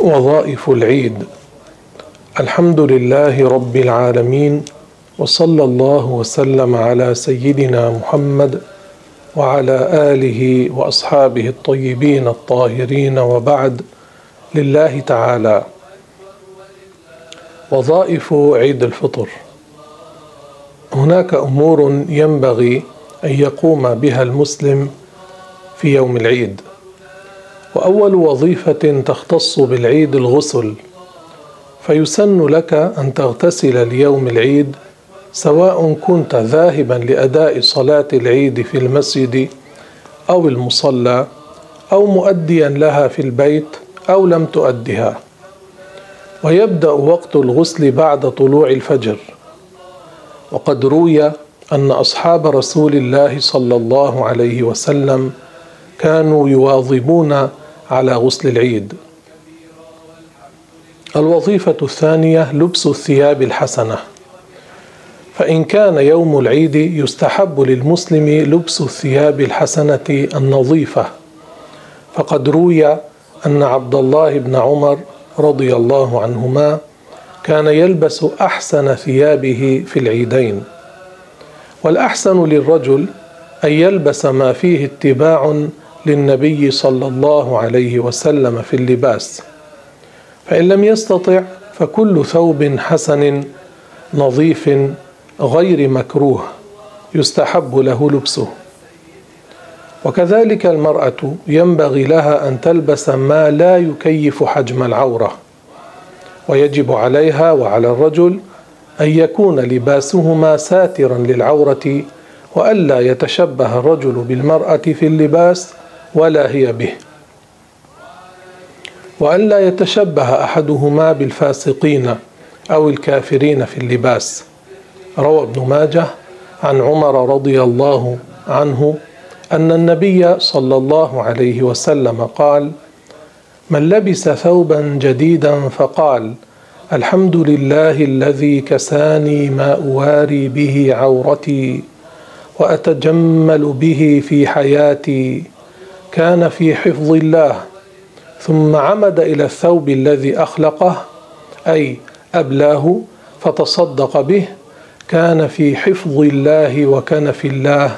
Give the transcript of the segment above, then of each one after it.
وظائف العيد. الحمد لله رب العالمين وصلى الله وسلم على سيدنا محمد وعلى آله وأصحابه الطيبين الطاهرين وبعد. لله تعالى. وظائف عيد الفطر. هناك أمور ينبغي أن يقوم بها المسلم في يوم العيد. وأول وظيفة تختص بالعيد الغسل فيسن لك أن تغتسل ليوم العيد سواء كنت ذاهبا لأداء صلاة العيد في المسجد أو المصلى أو مؤديا لها في البيت أو لم تؤدها. ويبدأ وقت الغسل بعد طلوع الفجر. وقد روي أن أصحاب رسول الله صلى الله عليه وسلم كانوا يواظبون على غسل العيد. الوظيفة الثانية لبس الثياب الحسنة. فإن كان يوم العيد يستحب للمسلم لبس الثياب الحسنة النظيفة. فقد روي أن عبد الله بن عمر رضي الله عنهما كان يلبس أحسن ثيابه في العيدين. والأحسن للرجل أن يلبس ما فيه اتباع للنبي صلى الله عليه وسلم في اللباس. فإن لم يستطع فكل ثوب حسن نظيف غير مكروه يستحب له لبسه. وكذلك المرأة ينبغي لها أن تلبس ما لا يكيف حجم العورة ويجب عليها وعلى الرجل أن يكون لباسهما ساترا للعورة وألا يتشبه الرجل بالمرأة في اللباس ولا هي به. وأن لا يتشبه أحدهما بالفاسقين أو الكافرين في اللباس. روى ابن ماجه عن عمر رضي الله عنه أن النبي صلى الله عليه وسلم قال من لبس ثوبا جديدا فقال الحمد لله الذي كساني ما أواري به عورتي وأتجمل به في حياتي كان في حفظ الله ثم عمد إلى الثوب الذي أخلقه أي أبلاه فتصدق به كان في حفظ الله وكنف الله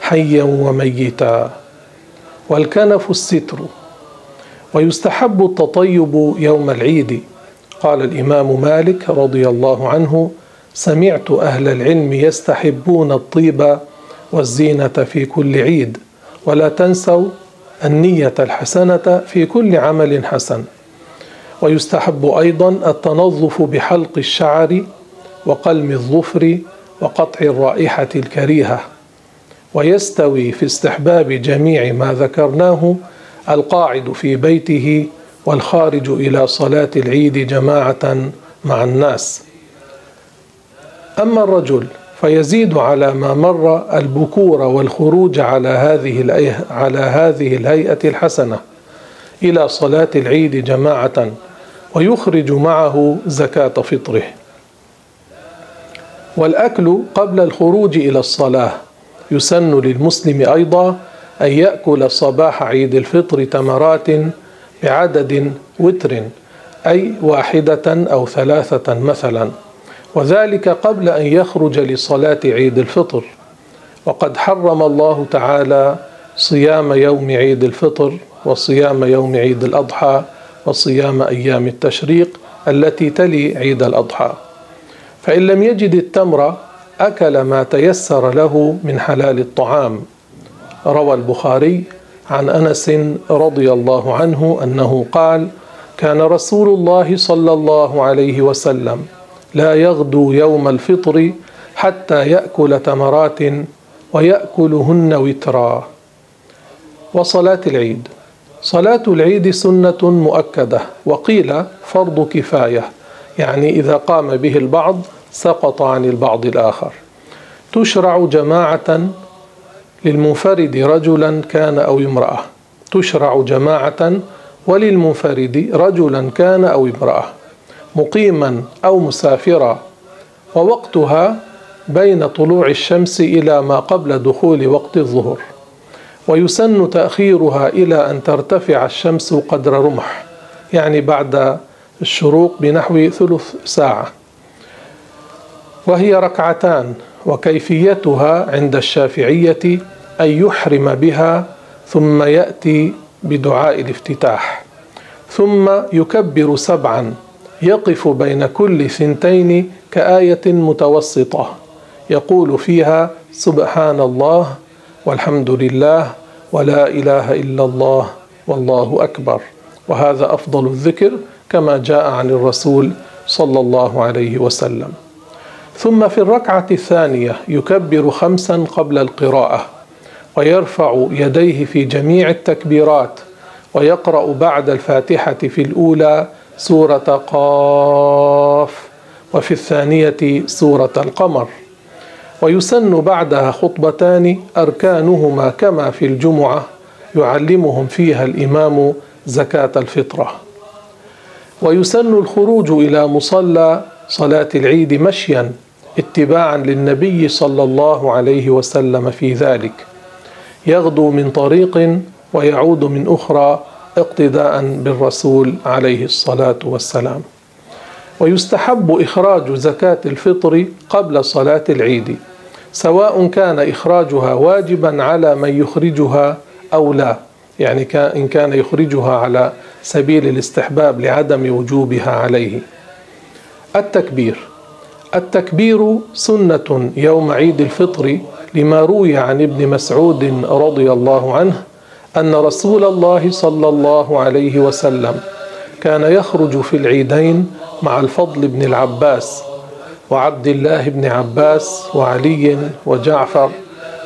حيا وميتا. والكنف الستر ويستحب التطيب يوم العيد. قال الإمام مالك رضي الله عنه سمعت أهل العلم يستحبون الطيب والزينة في كل عيد ولا تنسوا النية الحسنة في كل عمل حسن. ويستحب أيضا التنظف بحلق الشعر وقلم الظفر وقطع الرائحة الكريهة. ويستوي في استحباب جميع ما ذكرناه القاعد في بيته والخارج إلى صلاة العيد جماعة مع الناس. أما الرجل فيزيد على ما مر البكور والخروج على هذه على هذه الهيئة الحسنة إلى صلاة العيد جماعة ويخرج معه زكاة فطره. والأكل قبل الخروج إلى الصلاة يسن للمسلم أيضا أن يأكل صباح عيد الفطر تمرات بعدد وتر أي واحدة أو ثلاثة مثلاً وذلك قبل أن يخرج لصلاة عيد الفطر. وقد حرم الله تعالى صيام يوم عيد الفطر وصيام يوم عيد الأضحى وصيام أيام التشريق التي تلي عيد الأضحى. فإن لم يجد التمر أكل ما تيسر له من حلال الطعام. روى البخاري عن أنس رضي الله عنه أنه قال كان رسول الله صلى الله عليه وسلم لا يغدو يوم الفطر حتى يأكل تمرات ويأكلهن وترا. وصلاة العيد. صلاة العيد سنة مؤكدة. وقيل فرض كفاية. يعني إذا قام به البعض سقط عن البعض الآخر. تشرع جماعة للمنفرد رجلا كان أو امرأة. تشرع جماعة وللمنفرد رجلا كان أو امرأة. مقيما أو مسافرا ووقتها بين طلوع الشمس إلى ما قبل دخول وقت الظهر ويسن تأخيرها إلى أن ترتفع الشمس قدر رمح يعني بعد الشروق بنحو ثلث ساعة. وهي ركعتان وكيفيتها عند الشافعية أن يحرم بها ثم يأتي بدعاء الافتتاح ثم يكبر سبعا يقف بين كل ثنتين كآية متوسطة يقول فيها سبحان الله والحمد لله ولا إله إلا الله والله أكبر. وهذا أفضل الذكر كما جاء عن الرسول صلى الله عليه وسلم. ثم في الركعة الثانية يكبر خمسا قبل القراءة ويرفع يديه في جميع التكبيرات ويقرأ بعد الفاتحة في الأولى سورة قاف وفي الثانية سورة القمر. ويسن بعدها خطبتان أركانهما كما في الجمعة يعلمهم فيها الإمام زكاة الفطرة. ويسن الخروج إلى مصلى صلاة العيد مشيا اتباعا للنبي صلى الله عليه وسلم في ذلك. يغدو من طريق ويعود من أخرى اقتداء بالرسول عليه الصلاة والسلام. ويستحب إخراج زكاة الفطر قبل صلاة العيد سواء كان إخراجها واجبا على من يخرجها أو لا يعني إن كان يخرجها على سبيل الاستحباب لعدم وجوبها عليه. التكبير. التكبير سنة يوم عيد الفطر لما روي عن ابن مسعود رضي الله عنه أن رسول الله صلى الله عليه وسلم كان يخرج في العيدين مع الفضل بن العباس وعبد الله بن عباس وعلي وجعفر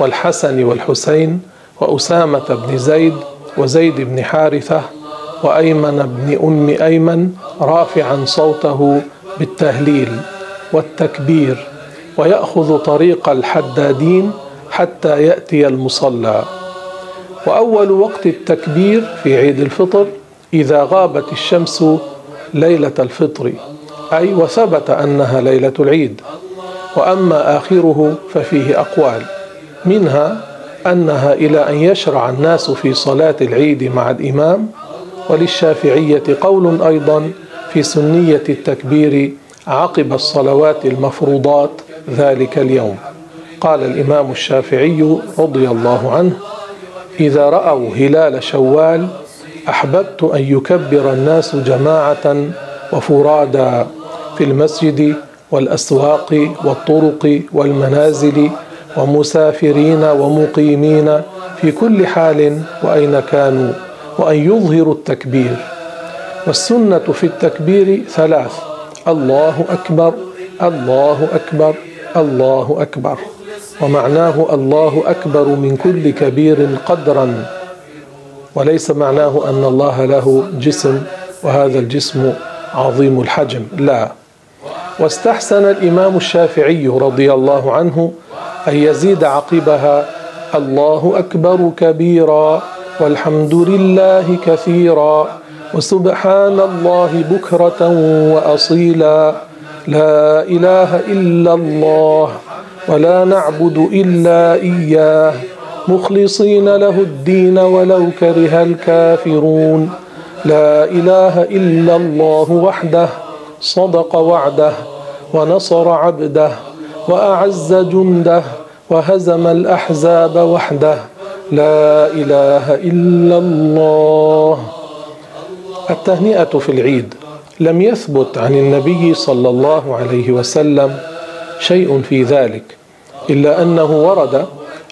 والحسن والحسين وأسامة بن زيد وزيد بن حارثة وأيمن بن أم أيمن رافعا صوته بالتهليل والتكبير ويأخذ طريق الحدادين حتى يأتي المصلى. وأول وقت التكبير في عيد الفطر إذا غابت الشمس ليلة الفطر أي وثبت أنها ليلة العيد. وأما آخره ففيه أقوال منها أنها إلى أن يشرع الناس في صلاة العيد مع الإمام وللشافعية قول أيضا في سنية التكبير عقب الصلوات المفروضات ذلك اليوم. قال الإمام الشافعي رضي الله عنه إذا رأوا هلال شوال أحببت أن يكبر الناس جماعة وفرادا في المسجد والأسواق والطرق والمنازل ومسافرين ومقيمين في كل حال وأين كانوا وأن يظهروا التكبير. والسنة في التكبير ثلاث الله أكبر الله أكبر الله أكبر. ومعناه الله أكبر من كل كبير قدرا. وليس معناه أن الله له جسم وهذا الجسم عظيم الحجم. لا. واستحسن الإمام الشافعي رضي الله عنه أن يزيد عقبها الله أكبر كبيرا والحمد لله كثيرا وسبحان الله بكرة واصيلا. لا إله إلا الله. ولا نعبد إلا إياه. مخلصين له الدين ولو كره الكافرون. لا إله إلا الله وحده صدق وعده ونصر عبده وأعز جنده وهزم الأحزاب وحده. لا إله إلا الله. التهنئة في العيد لم يثبت عن النبي صلى الله عليه وسلم شيء في ذلك إلا أنه ورد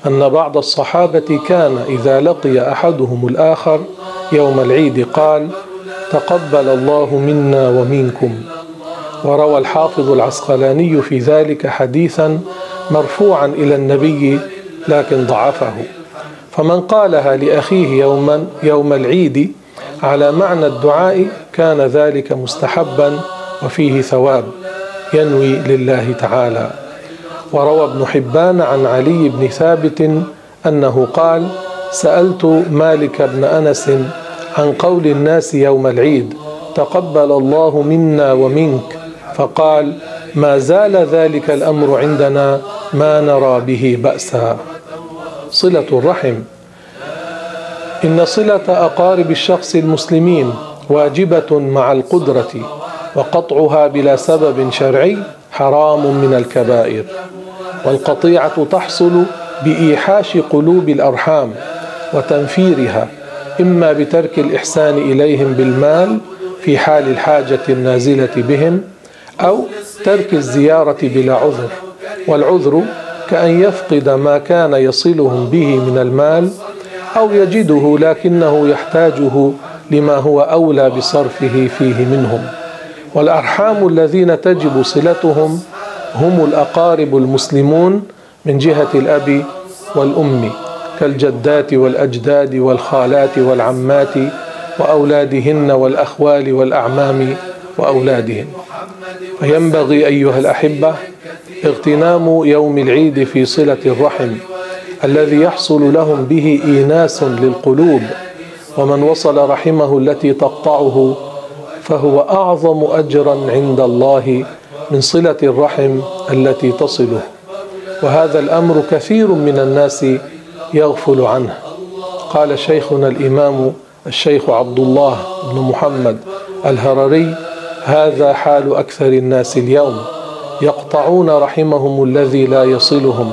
أن بعض الصحابة كان إذا لقي أحدهم الآخر يوم العيد قال تقبل الله منا ومنكم. وروى الحافظ العسقلاني في ذلك حديثا مرفوعا إلى النبي لكن ضعفه. فمن قالها لأخيه يوما يوم العيد على معنى الدعاء كان ذلك مستحبا وفيه ثواب. ينوي لله تعالى. وروى ابن حبان عن علي بن ثابت أنه قال سألت مالك بن أنس عن قول الناس يوم العيد تقبل الله منا ومنك؟ فقال ما زال ذلك الأمر عندنا ما نرى به بأسا. صلة الرحم. إن صلة أقارب الشخص المسلمين واجبة مع القدرة. وقطعها بلا سبب شرعي حرام من الكبائر والقطيعة تحصل بإيحاش قلوب الأرحام وتنفيرها إما بترك الإحسان إليهم بالمال في حال الحاجة النازلة بهم أو ترك الزيارة بلا عذر والعذر كأن يفقد ما كان يصلهم به من المال أو يجده لكنه يحتاجه لما هو أولى بصرفه فيه منهم. والأرحام الذين تجب صلتهم هم الأقارب المسلمون من جهة الأب والأم كالجدات والأجداد والخالات والعمات وأولادهن والأخوال والأعمام وأولادهن. فينبغي أيها الأحبة اغتنام يوم العيد في صلة الرحم الذي يحصل لهم به إيناس للقلوب ومن وصل رحمه التي تقطعه فهو أعظم أجرا عند الله من صلة الرحم التي تصله. وهذا الأمر كثير من الناس يغفل عنه. قال شيخنا الإمام الشيخ عبد الله بن محمد الهرري هذا حال أكثر الناس اليوم. يقطعون رحمهم الذي لا يصلهم.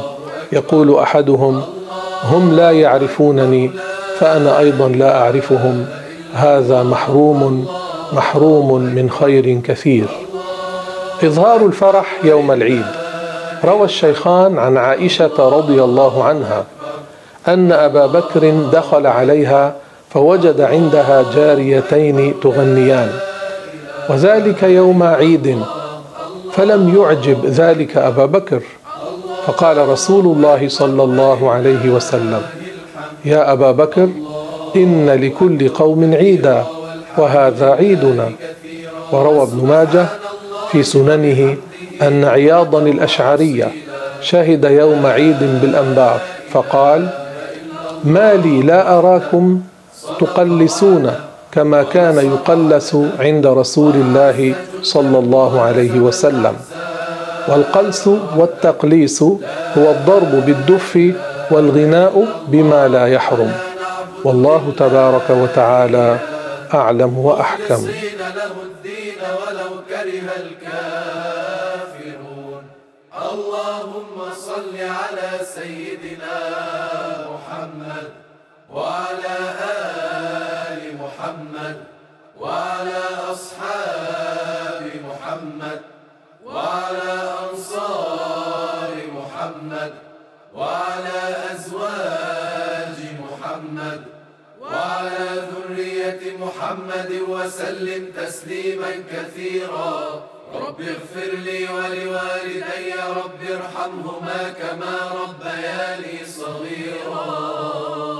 يقول أحدهم هم لا يعرفونني فأنا أيضا لا أعرفهم. هذا محروم محروم من خير كثير. إظهار الفرح يوم العيد. روى الشيخان عن عائشة رضي الله عنها أن أبا بكر دخل عليها فوجد عندها جاريتين تغنيان. وذلك يوم عيد. فلم يعجب ذلك أبا بكر. فقال رسول الله صلى الله عليه وسلم يا أبا بكر إن لكل قوم عيدا. وهذا عيدنا. وروى ابن ماجه في سننه أن عياضا الأشعرية شهد يوم عيد بالأنبار فقال ما لي لا أراكم تقلسون كما كان يقلس عند رسول الله صلى الله عليه وسلم. والقلس والتقليس هو الضرب بالدف والغناء بما لا يحرم. والله تبارك وتعالى أعلم وأحكم. اللهم صل على سيدنا محمد وعلى آل محمد وعلى أصحاب محمد وعلى أنصار محمد وعلى أزواج محمد وسلم تسليما كثيرا. رب اغفر لي ولوالدي رب ارحمهما كما ربياني صغيرا.